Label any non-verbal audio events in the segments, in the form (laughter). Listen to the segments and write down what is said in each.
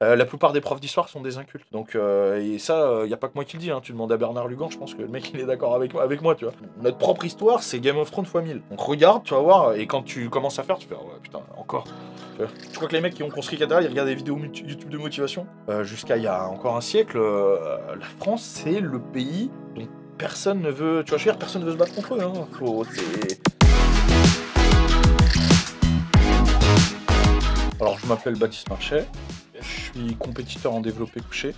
Euh, la plupart des profs d'histoire sont des incultes. Donc, euh, et ça, il n'y a pas que moi qui le dis. Hein. Tu demandes à Bernard Lugan, je pense que le mec il est d'accord avec, moi- avec moi, tu vois. Notre propre histoire, c'est Game of Thrones x 1000. Donc regarde, tu vas voir, et quand tu commences à faire, tu fais, oh, putain, encore. Je crois que les mecs qui ont construit cathédrale, ils regardent des vidéos YouTube de motivation. Euh, Jusqu'à il y a encore un siècle, euh, la France, c'est le pays dont personne ne veut. Tu vois, je veux dire, personne ne veut se battre contre eux. Hein. Alors, je m'appelle Baptiste Marchais. Suis compétiteur en développé couché.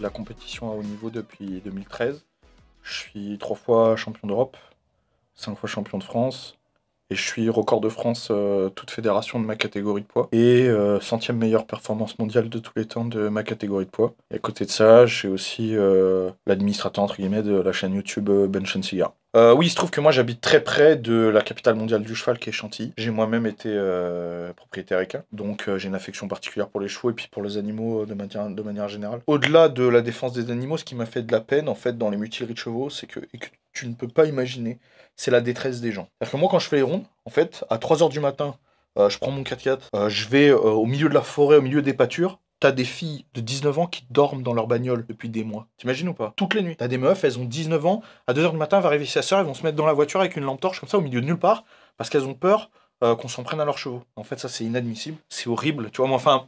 La compétition à haut niveau depuis 2013. Je suis trois fois champion d'Europe, cinq fois champion de France. Et je suis record de France, euh, toute fédération de ma catégorie de poids. Et euh, centième meilleure performance mondiale de tous les temps de ma catégorie de poids. Et à côté de ça, suis aussi euh, l'administrateur, entre guillemets, de la chaîne YouTube Bench and Cigar. Euh, oui, il se trouve que moi j'habite très près de la capitale mondiale du cheval qui est Chantilly. J'ai moi-même été euh, propriétaire équin, donc euh, j'ai une affection particulière pour les chevaux et puis pour les animaux de manière, générale. Au-delà de la défense des animaux, ce qui m'a fait de la peine en fait dans les mutileries de chevaux, c'est que, et que tu ne peux pas imaginer, c'est la détresse des gens. C'est-à-dire que moi quand je fais les rondes, en fait, à 3h du matin, je prends mon 4x4, euh, je vais au milieu de la forêt, au milieu des pâtures, T'as des filles de 19 ans qui dorment dans leur bagnole depuis des mois. T'imagines ou pas? Toutes les nuits. T'as des meufs, elles ont 19 ans. À 2h du matin, va arriver sa sœur, elles vont se mettre dans la voiture avec une lampe torche comme ça au milieu de nulle part parce qu'elles ont peur euh, qu'on s'en prenne à leurs chevaux. En fait, ça, c'est inadmissible. C'est horrible. Tu vois, mais enfin,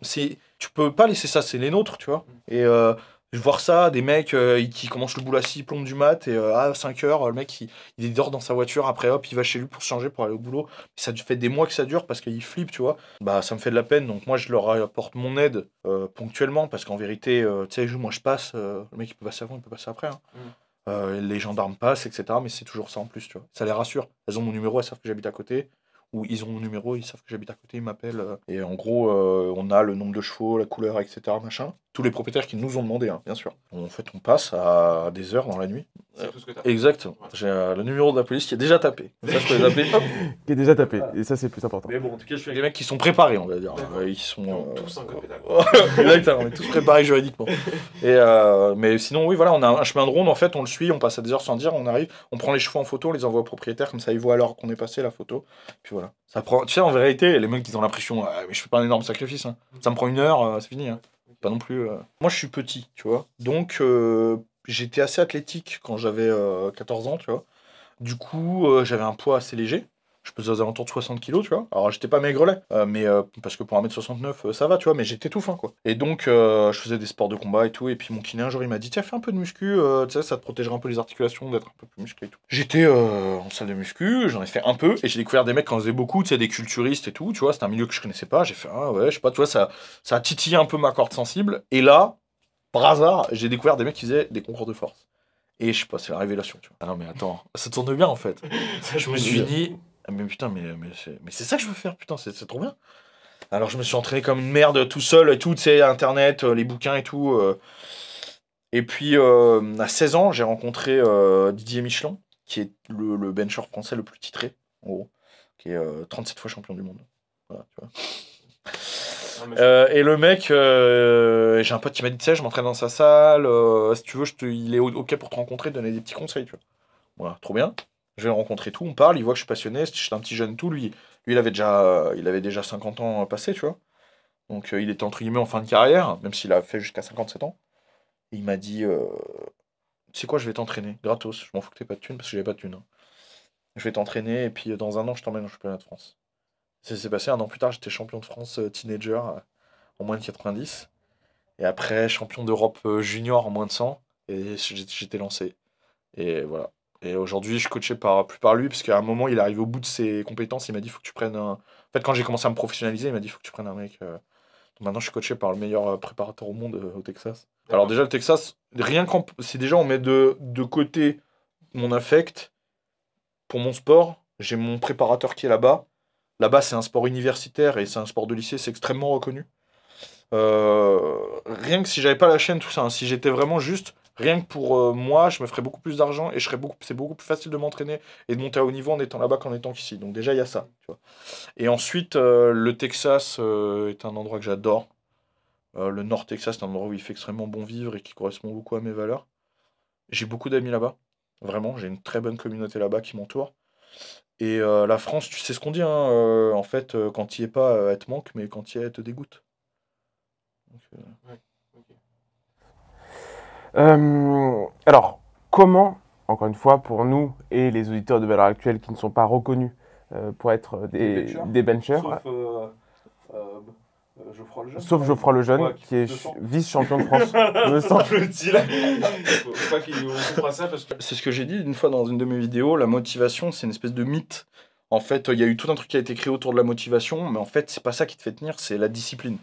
tu peux pas laisser ça, c'est les nôtres, tu vois. Et euh, voir ça, des mecs euh, qui commencent le boulot à 6 plombes du mat et euh, à 5 heures, le mec il, il dort dans sa voiture, après hop, il va chez lui pour se changer pour aller au boulot. Ça fait des mois que ça dure parce qu'il flippe, tu vois. Bah ça me fait de la peine, donc moi je leur apporte mon aide euh, ponctuellement parce qu'en vérité, tu sais, moi je passe, le mec il peut passer avant, il peut passer après. hein. Mm. Les gendarmes passent, etc. Mais c'est toujours ça en plus, tu vois. Ça les rassure. Elles ont mon numéro, elles savent que j'habite à côté. Ou ils ont mon numéro, ils savent que j'habite à côté, ils m'appellent. euh, Et en gros, euh, on a le nombre de chevaux, la couleur, etc. Machin. Tous les propriétaires qui nous ont demandé, hein, bien sûr. En fait, on passe à des heures dans la nuit. C'est tout ce que t'as. Exact. J'ai euh, le numéro de la police qui est déjà tapé. Ça, je peux les appeler. hop. Qui est déjà tapé. Et ça, c'est le plus important. Mais bon, en tout cas, je suis avec des mecs qui sont préparés, on va dire. D'accord. Euh, Ils sont. Euh, tous un code pénal. (laughs) Exactement, on est tous préparés juridiquement. Et euh, mais sinon, oui, voilà, on a un chemin de ronde, en fait, on le suit, on passe à des heures sans dire, on arrive, on prend les chevaux en photo, on les envoie au propriétaire, comme ça ils voient l'heure qu'on est passé la photo. Puis voilà. Ça prend, tu sais, en vérité, les mecs, ils ont l'impression, Ah, mais je fais pas un énorme sacrifice, hein. ça me prend une heure, euh, c'est fini. hein. Pas non plus. euh. Moi, je suis petit, tu vois. Donc, euh, j'étais assez athlétique quand j'avais euh, 14 ans, tu vois. Du coup, j'avais un poids assez léger. Je pesais aux alentours de 60 kilos, tu vois. Alors, j'étais pas maigrelet, euh, mais euh, parce que pour 1m69, euh, ça va, tu vois, mais j'étais tout fin, quoi. Et donc, je faisais des sports de combat et tout. Et puis, mon kiné, un jour, il m'a dit Tiens, fais un peu de muscu, tu sais, ça te protégera un peu les articulations, d'être un peu plus musclé et tout. J'étais en salle de muscu, j'en ai fait un peu, et j'ai découvert des mecs qui en faisaient beaucoup, tu sais, des culturistes et tout, tu vois. C'était un milieu que je connaissais pas. J'ai fait Ah ouais, je sais pas, tu vois, ça, ça a titillé un peu ma corde sensible. Et là, par hasard, j'ai découvert des mecs qui faisaient des concours de force. Et je sais pas, c'est la révélation, tu vois. Ah non, mais attends, ça tourne bien en fait. (laughs) je me suis dit, mais putain, mais, mais c'est mais c'est ça que je veux faire, putain, c'est c'est trop bien. Alors je me suis entraîné comme une merde tout seul et tout, tu sais, Internet, euh, les bouquins et tout. euh. Et puis euh, à 16 ans, j'ai rencontré euh, Didier Michelin, qui est le, le bencher français le plus titré, en gros, qui est euh, 37 fois champion du monde. Voilà, tu vois. Euh, et le mec, euh, j'ai un pote qui m'a dit, tu sais, je m'entraîne dans sa salle, euh, si tu veux, je te, il est ok pour te rencontrer, te donner des petits conseils, tu vois. Voilà, trop bien. Je vais le rencontrer tout, on parle, il voit que je suis passionné, j'étais un petit jeune tout, lui, lui il avait déjà, il avait déjà 50 ans passés, tu vois. Donc euh, il était entre guillemets en fin de carrière, même s'il a fait jusqu'à 57 ans. Et il m'a dit, euh, tu sais quoi, je vais t'entraîner, gratos, je m'en fous que t'aies pas de thunes, parce que j'avais pas de thunes. hein. Je vais t'entraîner, et puis euh, dans un an, je t'emmène au championnat de France. Ça s'est passé un an plus tard, j'étais champion de France euh, teenager euh, en moins de 90. Et après, champion d'Europe euh, junior en moins de 100. Et j'étais lancé. Et voilà. Et aujourd'hui, je suis coaché par, plus par lui, parce qu'à un moment, il est arrivé au bout de ses compétences. Il m'a dit, faut que tu prennes un. En fait, quand j'ai commencé à me professionnaliser, il m'a dit, faut que tu prennes un mec. euh. Donc maintenant, je suis coaché par le meilleur euh, préparateur au monde euh, au Texas. Alors, déjà, le Texas, rien qu'en. Si déjà on met de, de côté mon affect pour mon sport, j'ai mon préparateur qui est là-bas. Là-bas, c'est un sport universitaire et c'est un sport de lycée, c'est extrêmement reconnu. Euh, rien que si j'avais pas la chaîne, tout ça, hein, si j'étais vraiment juste, rien que pour euh, moi, je me ferais beaucoup plus d'argent et c'est beaucoup plus facile de m'entraîner et de monter à haut niveau en étant là-bas qu'en étant ici. Donc déjà, il y a ça. Tu vois. Et ensuite, euh, le Texas euh, est un endroit que j'adore. Le Nord Texas, c'est un endroit où il fait extrêmement bon vivre et qui correspond beaucoup à mes valeurs. J'ai beaucoup d'amis là-bas. Vraiment, j'ai une très bonne communauté là-bas qui m'entoure. Et la France, tu sais ce qu'on dit, hein, en fait, quand il est pas, euh, elle te manque, mais quand il est, elle te dégoûte. Euh, alors, comment, encore une fois, pour nous et les auditeurs de valeur actuelle qui ne sont pas reconnus euh, pour être des, Des benchers. des benchers, Sauf euh, Geoffroy Lejeune. sauf Geoffroy Lejeune, Ouais, qui est qui fait 200. vice-champion de France. (laughs) 200. Le deal. Faut faut pas ça parce que. C'est ce que j'ai dit une fois dans une de mes vidéos, la motivation, c'est une espèce de mythe. En fait, il y a eu tout un truc qui a été créé autour de la motivation, mais en fait, c'est pas ça qui te fait tenir, c'est la discipline.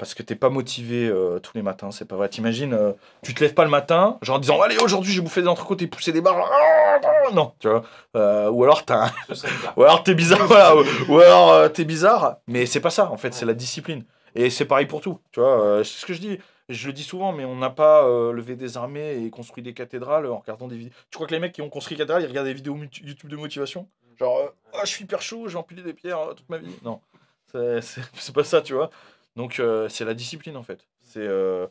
Parce que t'es pas motivé euh, tous les matins, c'est pas vrai. T'imagines, euh, tu te lèves pas le matin, genre en disant Allez, aujourd'hui, j'ai bouffé des entrecôtes et poussé des barres. Ah, Non, tu vois. Euh, ou alors t'as (laughs) ou alors t'es bizarre, voilà, ou, ou alors euh, t'es bizarre, mais c'est pas ça en fait, c'est la discipline. Et c'est pareil pour tout, tu vois. c'est ce que je dis, je le dis souvent, mais on n'a pas levé des armées et construit des cathédrales en regardant des vidéos. Tu crois que les mecs qui ont construit des cathédrales, ils regardent des vidéos YouTube de motivation? Genre, ah, je suis hyper chaud, j'ai empilé des pierres toute ma vie. Non, (laughs) c'est pas ça, tu vois. Donc euh, c'est la discipline en fait. C'est euh,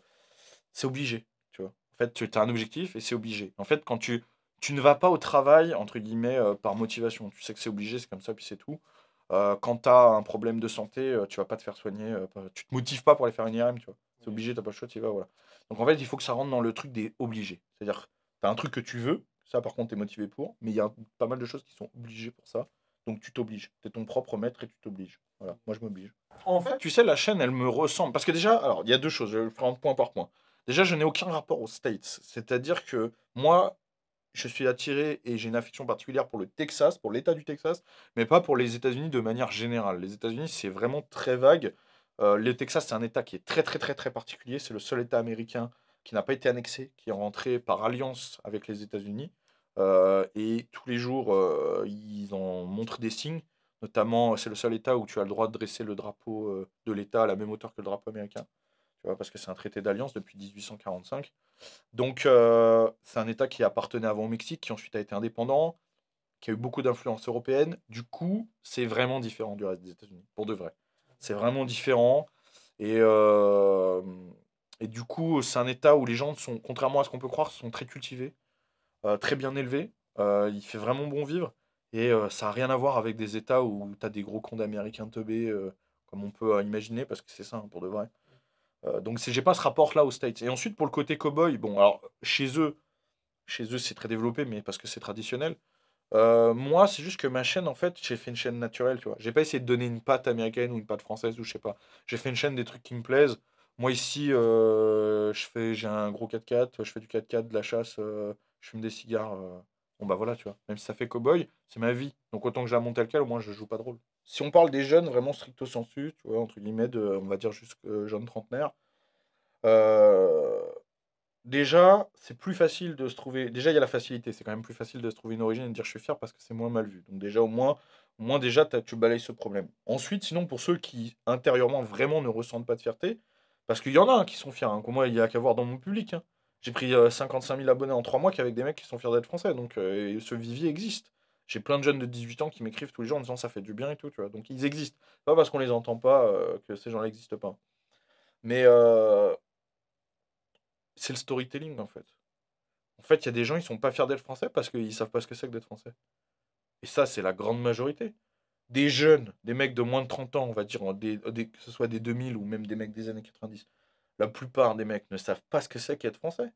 c'est obligé, tu vois. En fait, tu as un objectif et c'est obligé. En fait, quand tu tu ne vas pas au travail, entre guillemets, euh, par motivation. Tu sais que c'est obligé, c'est comme ça, puis c'est tout. Quand tu as un problème de santé, tu vas pas te faire soigner. tu te motives pas pour aller faire une IRM, tu vois. C'est obligé, t'as pas le choix, tu y vas, voilà. Donc en fait, il faut que ça rentre dans le truc des obligés. C'est-à-dire, tu as un truc que tu veux, ça par contre, tu es motivé pour, mais il y a pas mal de choses qui sont obligées pour ça. Donc tu t'obliges. Tu es ton propre maître et tu t'obliges. Voilà, moi je m'oblige. En fait, tu sais, la chaîne, elle me ressemble. Parce que déjà, alors, il y a deux choses, je le faire en point par point. Déjà, je n'ai aucun rapport aux States. C'est-à-dire que moi, je suis attiré et j'ai une affection particulière pour le Texas, pour l'État du Texas, mais pas pour les États-Unis de manière générale. Les États-Unis, c'est vraiment très vague. Euh, le Texas, c'est un État qui est très, très, très, très particulier. C'est le seul État américain qui n'a pas été annexé, qui est rentré par alliance avec les États-Unis. Euh, et tous les jours, euh, ils en montrent des signes. Notamment, c'est le seul État où tu as le droit de dresser le drapeau euh, de l'État à la même hauteur que le drapeau américain. Tu vois, parce que c'est un traité d'alliance depuis 1845. Donc, c'est un État qui appartenait avant au Mexique, qui ensuite a été indépendant, qui a eu beaucoup d'influence européenne. Du coup, c'est vraiment différent du reste des États-Unis, pour de vrai. C'est vraiment différent. Et, et du coup, c'est un État où les gens sont, contrairement à ce qu'on peut croire, sont très cultivés, très bien élevés. Euh, il fait vraiment bon vivre. Et euh, ça n'a rien à voir avec des États où tu as des gros cons d'Américains teubés, euh, comme on peut euh, imaginer, parce que c'est ça, hein, pour de vrai. Euh, donc j'ai pas ce rapport-là aux States. Et ensuite, pour le côté cowboy, bon, alors chez eux, chez eux c'est très développé, mais parce que c'est traditionnel. Euh, moi, c'est juste que ma chaîne, en fait, j'ai fait une chaîne naturelle, tu vois. J'ai pas essayé de donner une patte américaine ou une patte française ou je sais pas. J'ai fait une chaîne des trucs qui me plaisent. Moi ici, euh, j'ai un gros 4x4, je fais du 4x4, de la chasse, euh, je fume des cigares. euh. Bon bah voilà, tu vois. Même si ça fait cowboy, c'est ma vie. Donc autant que je la monte telle quelle, au moins je joue pas de rôle. Si on parle des jeunes vraiment stricto sensu, tu vois, entre guillemets, on va dire juste euh, jeunes trentenaires, euh, déjà, c'est plus facile de se trouver. Déjà, il y a la facilité. C'est quand même plus facile de se trouver une origine et de dire je suis fier parce que c'est moins mal vu. Donc, déjà, au moins, déjà, tu balayes ce problème. Ensuite, sinon, pour ceux qui intérieurement vraiment ne ressentent pas de fierté, parce qu'il y en a hein, qui sont fiers. Hein, moi, il y a qu'à voir dans mon public. hein. J'ai pris euh, 55 000 abonnés en 3 mois qu'avec des mecs qui sont fiers d'être français. Donc, euh, ce vivier existe. J'ai plein de jeunes de 18 ans qui m'écrivent tous les jours en disant ça fait du bien et tout, tu vois. Donc, ils existent. Pas parce qu'on les entend pas euh, que ces gens-là n'existent pas. Mais euh, c'est le storytelling en fait. En fait, il y a des gens, ils sont pas fiers d'être français parce qu'ils savent pas ce que c'est que d'être français. Et ça, c'est la grande majorité. Des jeunes, des mecs de moins de 30 ans, on va dire, que ce soit des 2000 ou même des mecs des années 90, la plupart des mecs ne savent pas ce que c'est qu'être français.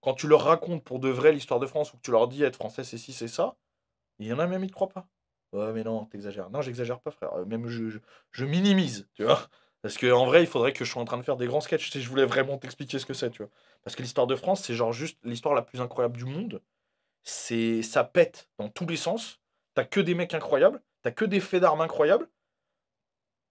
Quand tu leur racontes pour de vrai l'histoire de France ou que tu leur dis être français, c'est ci, c'est ça, il y en a même, ils te croient pas. Ouais, mais non, t'exagères. Non, j'exagère pas, frère. Euh, Même je minimise, tu vois. Parce qu'en vrai, il faudrait que je sois en train de faire des grands sketchs si je voulais vraiment t'expliquer ce que c'est, tu vois. Parce que l'histoire de France, c'est genre juste l'histoire la plus incroyable du monde. C'est ça pète dans tous les sens. T'as que des mecs incroyables, t'as que des faits d'armes incroyables.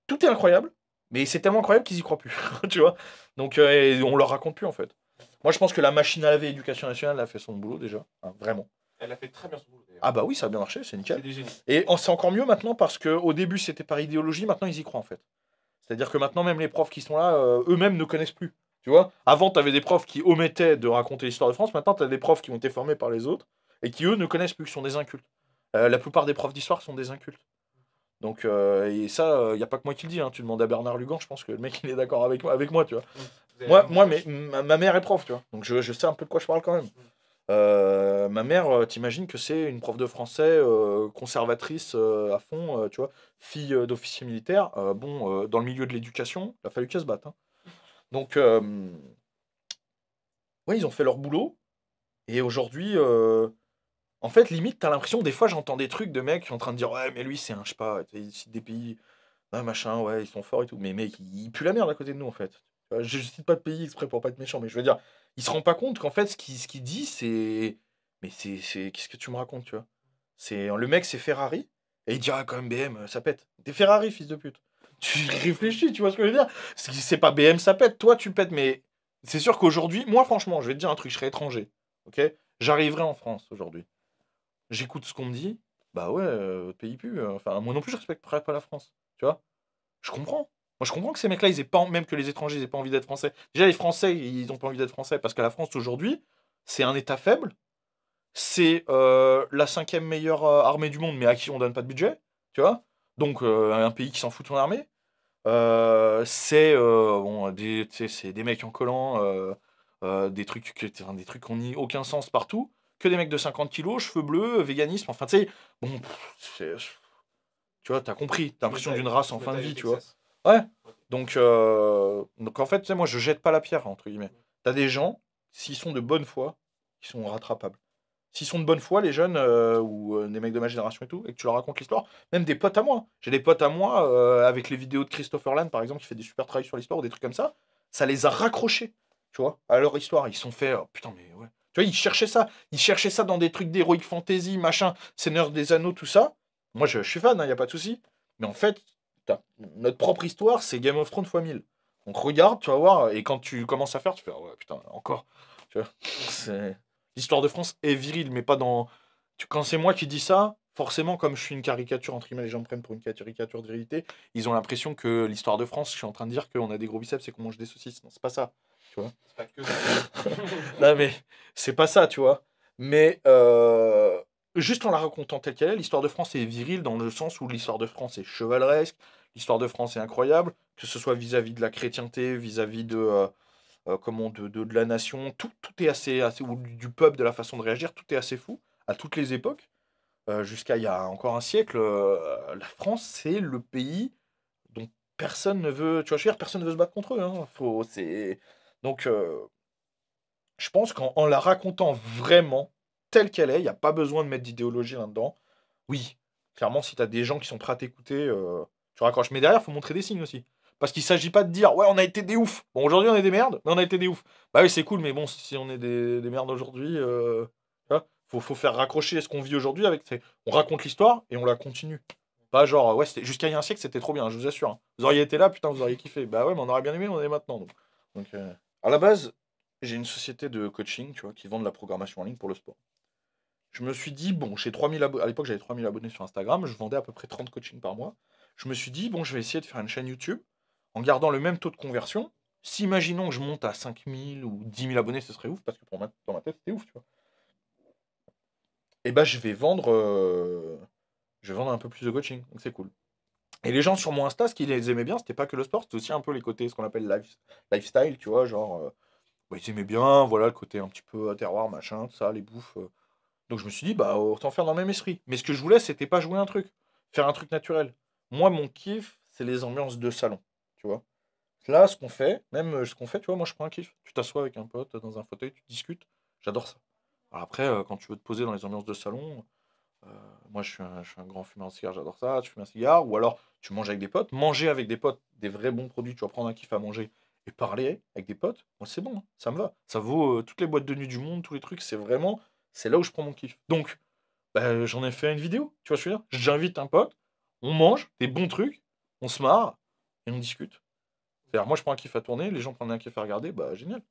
Tout est incroyable, mais c'est tellement incroyable qu'ils y croient plus, (laughs) tu vois. Donc euh, on leur raconte plus en fait. Moi, je pense que la machine à laver éducation nationale a fait son boulot déjà, hein, vraiment. Elle a fait très bien son boulot. Ah bah oui, ça a bien marché, c'est nickel. c'est des génies. Et c'est encore mieux maintenant parce qu'au début c'était par idéologie, maintenant ils y croient en fait. C'est-à-dire que maintenant même les profs qui sont là, euh, eux-mêmes ne connaissent plus. Tu vois Avant tu avais des profs qui omettaient de raconter l'histoire de France, maintenant tu as des profs qui ont été formés par les autres et qui eux ne connaissent plus, qui sont des incultes. Euh, la plupart des profs d'histoire sont des incultes. Donc, euh, et ça, il n'y a pas que moi qui le dis, hein. tu demandes à Bernard Lugan, je pense que le mec il est d'accord avec moi, avec moi, tu vois. Avez Moi, mais, ma, ma mère est prof, tu vois. Donc je, je sais un peu de quoi je parle quand même. Euh, ma mère, euh, t'imagines que c'est une prof de français euh, conservatrice euh, à fond, euh, tu vois, fille euh, d'officier militaire. Euh, bon, euh, dans le milieu de l'éducation, il a fallu qu'elle se batte. hein. Donc, euh, ouais, ils ont fait leur boulot. Et aujourd'hui, euh, en fait, limite, t'as l'impression, des fois, j'entends des trucs de mecs qui sont en train de dire Ouais, mais lui, c'est un, je sais pas, des pays, ah, machin, ouais, ils sont forts et tout. Mais mec, il, pue la merde à côté de nous, en fait. Je cite pas de pays exprès pour pas être méchant, mais je veux dire, il se rend pas compte qu'en fait, ce qu'il ce dit, c'est. Mais c'est. Qu'est-ce que tu me racontes, tu vois? Le mec, c'est Ferrari, et il dit Ah, quand même, BM, ça pète. T'es Ferrari, fils de pute. (laughs) Tu réfléchis, tu vois ce que je veux dire? C'est pas BM, ça pète, toi, tu pètes, mais c'est sûr qu'aujourd'hui, moi, franchement, je vais te dire un truc, je serais étranger, ok? J'arriverai en France aujourd'hui. J'écoute ce qu'on me dit, bah ouais, euh, pays pue. euh, Enfin, moi non plus, je respecterais pas la France, tu vois Je comprends. Moi, je comprends que ces mecs-là, ils aient pas, même que les étrangers, ils aient pas envie d'être français. Déjà, les Français, ils ont pas envie d'être français parce que la France aujourd'hui, c'est un État faible. C'est euh, la cinquième meilleure euh, armée du monde, mais à qui on donne pas de budget, tu vois Donc, un pays qui s'en fout de son armée. C'est bon, des, des mecs en collant, des trucs des trucs qui n'ont aucun sens partout. Que des mecs de 50 kilos, cheveux bleus, véganisme, enfin, tu sais, bon, tu vois, t'as compris, t'as l'impression d'une race en fin de vie, tu vois. Donc, euh, donc en fait, moi, je jette pas la pierre, entre guillemets. T'as des gens, s'ils sont de bonne foi, qui sont rattrapables. S'ils sont de bonne foi, les jeunes, euh, ou euh, des mecs de ma génération et tout, et que tu leur racontes l'histoire, même des potes à moi. J'ai des potes à moi, avec les vidéos de Christopher Land, par exemple, qui fait des super travaux sur l'histoire, ou des trucs comme ça, ça les a raccrochés, tu vois, à leur histoire. Ils sont fait, oh, putain, mais ouais. Tu vois, ils cherchaient ça. Ils cherchaient ça dans des trucs d'heroic fantasy, machin, Seigneur des Anneaux, tout ça. Moi, je, suis fan, il n'y a pas de souci. Mais en fait, notre propre histoire, c'est Game of Thrones x 1000. Donc regarde, tu vas voir, et quand tu commences à faire, tu fais, ah ouais, putain, encore. L'histoire de France est virile, mais pas dans... Quand c'est moi qui dis ça, forcément, comme je suis une caricature, entre guillemets, les gens me prennent pour une caricature de vérité, ils ont l'impression que l'histoire de France, je suis en train de dire qu'on a des gros biceps et qu'on mange des saucisses. Non, c'est pas ça. C'est pas que ça. (laughs) Non, mais c'est pas ça, tu vois. Mais euh, juste en la racontant telle qu'elle est, l'histoire de France est virile dans le sens où l'histoire de France est chevaleresque, l'histoire de France est incroyable, que ce soit vis-à-vis de la chrétienté, vis-à-vis de, euh, euh, comment, de, de, de la nation, tout, tout est assez, assez, ou du peuple, de la façon de réagir, tout est assez fou, à toutes les époques. Euh, Jusqu'à il y a encore un siècle, euh, la France, c'est le pays dont personne ne veut, tu vois, je veux dire, personne ne veut se battre contre eux. Hein. Faut, c'est... Donc, euh, je pense qu'en en la racontant vraiment telle qu'elle est, il n'y a pas besoin de mettre d'idéologie là-dedans. Oui, clairement, si tu des gens qui sont prêts à t'écouter, euh, tu raccroches. Mais derrière, il faut montrer des signes aussi. Parce qu'il ne s'agit pas de dire, ouais, on a été des oufs. Bon, aujourd'hui, on est des merdes, mais on a été des oufs. Bah oui, c'est cool, mais bon, si on est des, des merdes aujourd'hui, euh, faut, faire raccrocher ce qu'on vit aujourd'hui avec. On raconte l'histoire et on la continue. Pas genre, ouais, jusqu'à il y a un siècle, c'était trop bien, je vous assure. hein. Vous auriez été là, putain, vous auriez kiffé. Bah ouais, mais on aurait bien aimé, on est maintenant. Donc, donc euh, à la base, j'ai une société de coaching, tu vois, qui vend de la programmation en ligne pour le sport. Je me suis dit, bon, j'ai 3000 abonnés, à l'époque j'avais 3000 abonnés sur Instagram, je vendais à peu près 30 coachings par mois. Je me suis dit, bon, je vais essayer de faire une chaîne YouTube en gardant le même taux de conversion. Si imaginons que je monte à 5000 ou 10 000 abonnés, ce serait ouf, parce que pour ma- dans ma tête, c'était ouf, tu vois. Et bah, je vais vendre, euh, je vais vendre un peu plus de coaching, donc c'est cool. Et les gens sur mon Insta, ce qu'ils les aimaient bien, c'était pas que le sport, c'était aussi un peu les côtés, ce qu'on appelle life- lifestyle, tu vois, genre, euh, bah, ils aimaient bien, voilà, le côté un petit peu euh, terroir, machin, tout ça, les bouffes. euh. Donc je me suis dit, bah, autant faire dans le même esprit. Mais ce que je voulais, c'était pas jouer un truc, faire un truc naturel. Moi, mon kiff, c'est les ambiances de salon, tu vois. Là, ce qu'on fait, même euh, ce qu'on fait, tu vois, moi, je prends un kiff. Tu t'assois avec un pote dans un fauteuil, tu discutes, j'adore ça. Après, quand tu veux te poser dans les ambiances de salon, moi, je suis, un, grand fumeur de cigare, j'adore ça. Tu fumes un cigare, ou alors tu manges avec des potes. Manger avec des potes, des vrais bons produits, tu vas prendre un kiff à manger et parler avec des potes, moi, c'est bon, hein, ça me va. Ça vaut euh, toutes les boîtes de nuit du monde, tous les trucs, c'est vraiment, c'est là où je prends mon kiff. Donc, bah, j'en ai fait une vidéo, tu vois je veux dire? J'invite un pote, on mange des bons trucs, on se marre et on discute. C'est-à-dire, moi, je prends un kiff à tourner, les gens prennent un kiff à regarder, bah, génial.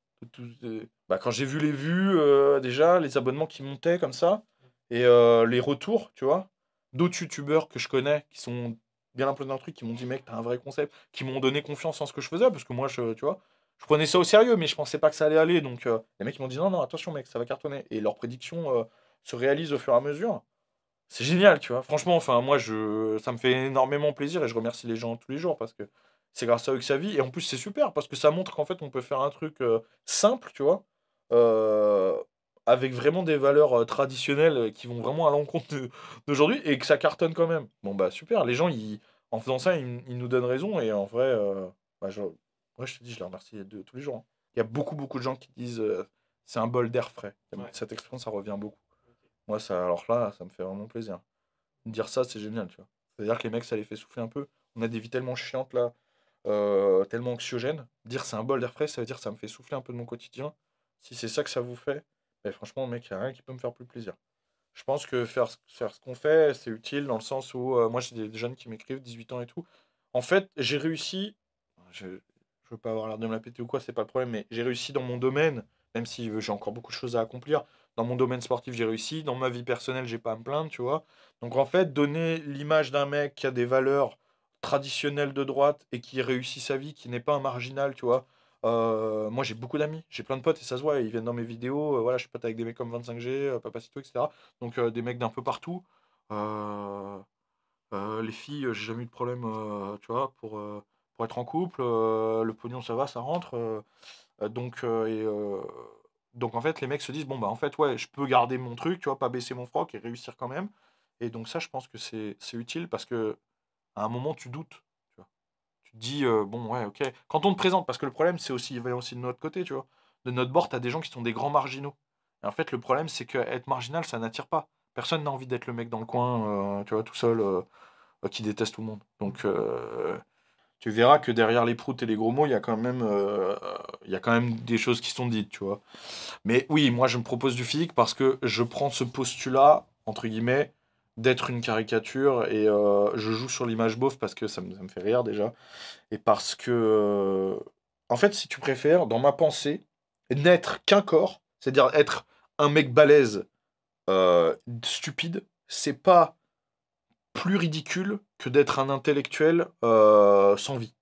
Bah, quand j'ai vu les vues, euh, déjà, les abonnements qui montaient comme ça, et euh, les retours, tu vois, d'autres youtubeurs que je connais qui sont bien un peu dans le truc, qui m'ont dit, mec, t'as un vrai concept, qui m'ont donné confiance en ce que je faisais, parce que moi, je, tu vois, je prenais ça au sérieux, mais je pensais pas que ça allait aller. Donc, euh, les mecs, ils m'ont dit, non, non, attention, mec, ça va cartonner. Et leurs prédictions euh, se réalisent au fur et à mesure. C'est génial, tu vois. Franchement, enfin, moi, je, ça me fait énormément plaisir et je remercie les gens tous les jours parce que c'est grâce à eux que ça vit. Et en plus, c'est super parce que ça montre qu'en fait, on peut faire un truc simple, tu vois, avec vraiment des valeurs euh, traditionnelles euh, qui vont vraiment à l'encontre d'aujourd'hui et que ça cartonne quand même. Bon, bah, super. Les gens, ils, en faisant ça, ils, ils nous donnent raison et en vrai, euh, bah, je- moi, Ouais, je te dis, je les remercie de tous les jours. hein. Il y a beaucoup, beaucoup de gens qui disent euh, c'est un bol d'air frais. Ouais. Cette expression, ça revient beaucoup. Moi, ça, alors là, ça me fait vraiment plaisir. Dire ça, c'est génial, tu vois. C'est-à-dire que les mecs, ça les fait souffler un peu. On a des vies tellement chiantes là, euh, tellement anxiogènes. Dire c'est un bol d'air frais, ça veut dire que ça me fait souffler un peu de mon quotidien. Si c'est ça que ça vous fait, ben, franchement, mec, il n'y a rien qui peut me faire plus plaisir. Je pense que faire, faire ce qu'on fait, c'est utile dans le sens où euh, moi, j'ai des, jeunes qui m'écrivent, 18 ans et tout. En fait, j'ai réussi. Je, je veux pas avoir l'air de me la péter ou quoi, c'est pas le problème, mais j'ai réussi dans mon domaine, même si euh, j'ai encore beaucoup de choses à accomplir. Dans mon domaine sportif, j'ai réussi. Dans ma vie personnelle, j'ai pas à me plaindre, tu vois. Donc en fait, donner l'image d'un mec qui a des valeurs traditionnelles de droite et qui réussit sa vie, qui n'est pas un marginal, tu vois. Euh, moi, j'ai beaucoup d'amis, j'ai plein de potes et ça se voit, ils viennent dans mes vidéos. euh, voilà, je suis pote avec des mecs comme 25G, euh, Papacito, etc. Donc euh, des mecs d'un peu partout. Les filles, j'ai jamais eu de problème, tu vois, pour, pour être en couple. le pognon, ça va, ça rentre. donc, donc, en fait, les mecs se disent, bon, bah, en fait, ouais, je peux garder mon truc, tu vois, pas baisser mon froc et réussir quand même. Et donc, ça, je pense que c'est utile parce que à un moment, tu doutes, dis, bon, ouais, ok. Quand on te présente, parce que le problème, c'est aussi, il va aussi de notre côté, tu vois. De notre bord, tu as des gens qui sont des grands marginaux. Et en fait, le problème, c'est que être marginal, ça n'attire pas. Personne n'a envie d'être le mec dans le coin, tu vois, tout seul, euh, qui déteste tout le monde. Donc, tu verras que derrière les proutes et les gros mots, il y a quand même, il y a quand même des choses qui sont dites, tu vois. Mais oui, moi, je me propose du physique parce que je prends ce postulat, entre guillemets, d'être une caricature et euh, je joue sur l'image beauf parce que ça me, ça me fait rire déjà. Et parce que, euh, en fait, si tu préfères, dans ma pensée, n'être qu'un corps, c'est-à-dire être un mec balèze, euh, stupide, c'est pas plus ridicule que d'être un intellectuel sans vie.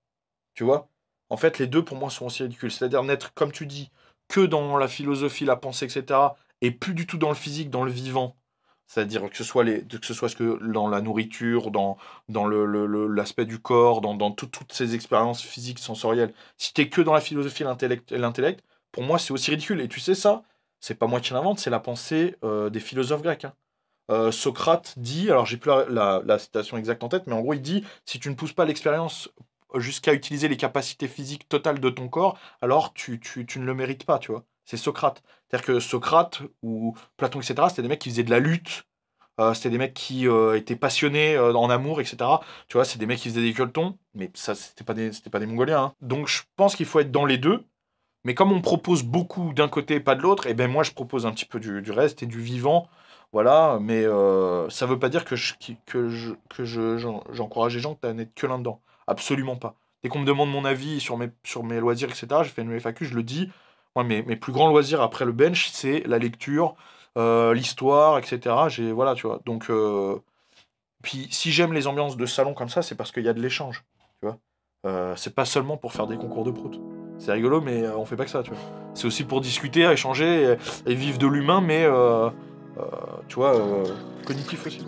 Tu vois? En fait, les deux, pour moi, sont aussi ridicules. C'est-à-dire n'être, comme tu dis, que dans la philosophie, la pensée, etc., et plus du tout dans le physique, dans le vivant. C'est-à-dire que ce soit, dans la nourriture, dans, l'aspect du corps, dans, dans tout- toutes ces expériences physiques, sensorielles. Si t'es que dans la philosophie l'intellect, l'intellect, pour moi, c'est aussi ridicule. Et tu sais ça, c'est pas moi qui l'invente, c'est la pensée euh, des philosophes grecs. hein. Euh, Socrate dit, alors j'ai plus la, citation exacte en tête, mais en gros il dit, si tu ne pousses pas l'expérience jusqu'à utiliser les capacités physiques totales de ton corps, alors tu, tu, tu ne le mérites pas, tu vois. C'est Socrate. C'est-à-dire que Socrate ou Platon, etc., c'était des mecs qui faisaient de la lutte, euh, c'était des mecs qui euh, étaient passionnés euh, en amour, etc. Tu vois, c'est des mecs qui faisaient des gueuletons, mais ça, c'était pas des, pas des Mongoliens. hein. Donc je pense qu'il faut être dans les deux. Mais comme on propose beaucoup d'un côté et pas de l'autre, et ben moi je propose un petit peu du, du reste et du vivant. Voilà, mais ça veut pas dire que je, que je, que je, j'en- j'encourage les gens à n'être que là-dedans. Absolument pas. Dès qu'on me demande mon avis sur mes, sur mes loisirs, etc., j'ai fait une FAQ, je le dis. Mes, plus grands loisirs après le bench, c'est la lecture, euh, l'histoire, etc. J'ai, voilà, tu vois. Donc, euh, puis si j'aime les ambiances de salon comme ça, c'est parce qu'il y a de l'échange, tu vois. Euh, c'est pas seulement pour faire des concours de prout. C'est rigolo, mais on fait pas que ça, tu vois. C'est aussi pour discuter, échanger et, vivre de l'humain, mais tu vois, cognitif aussi.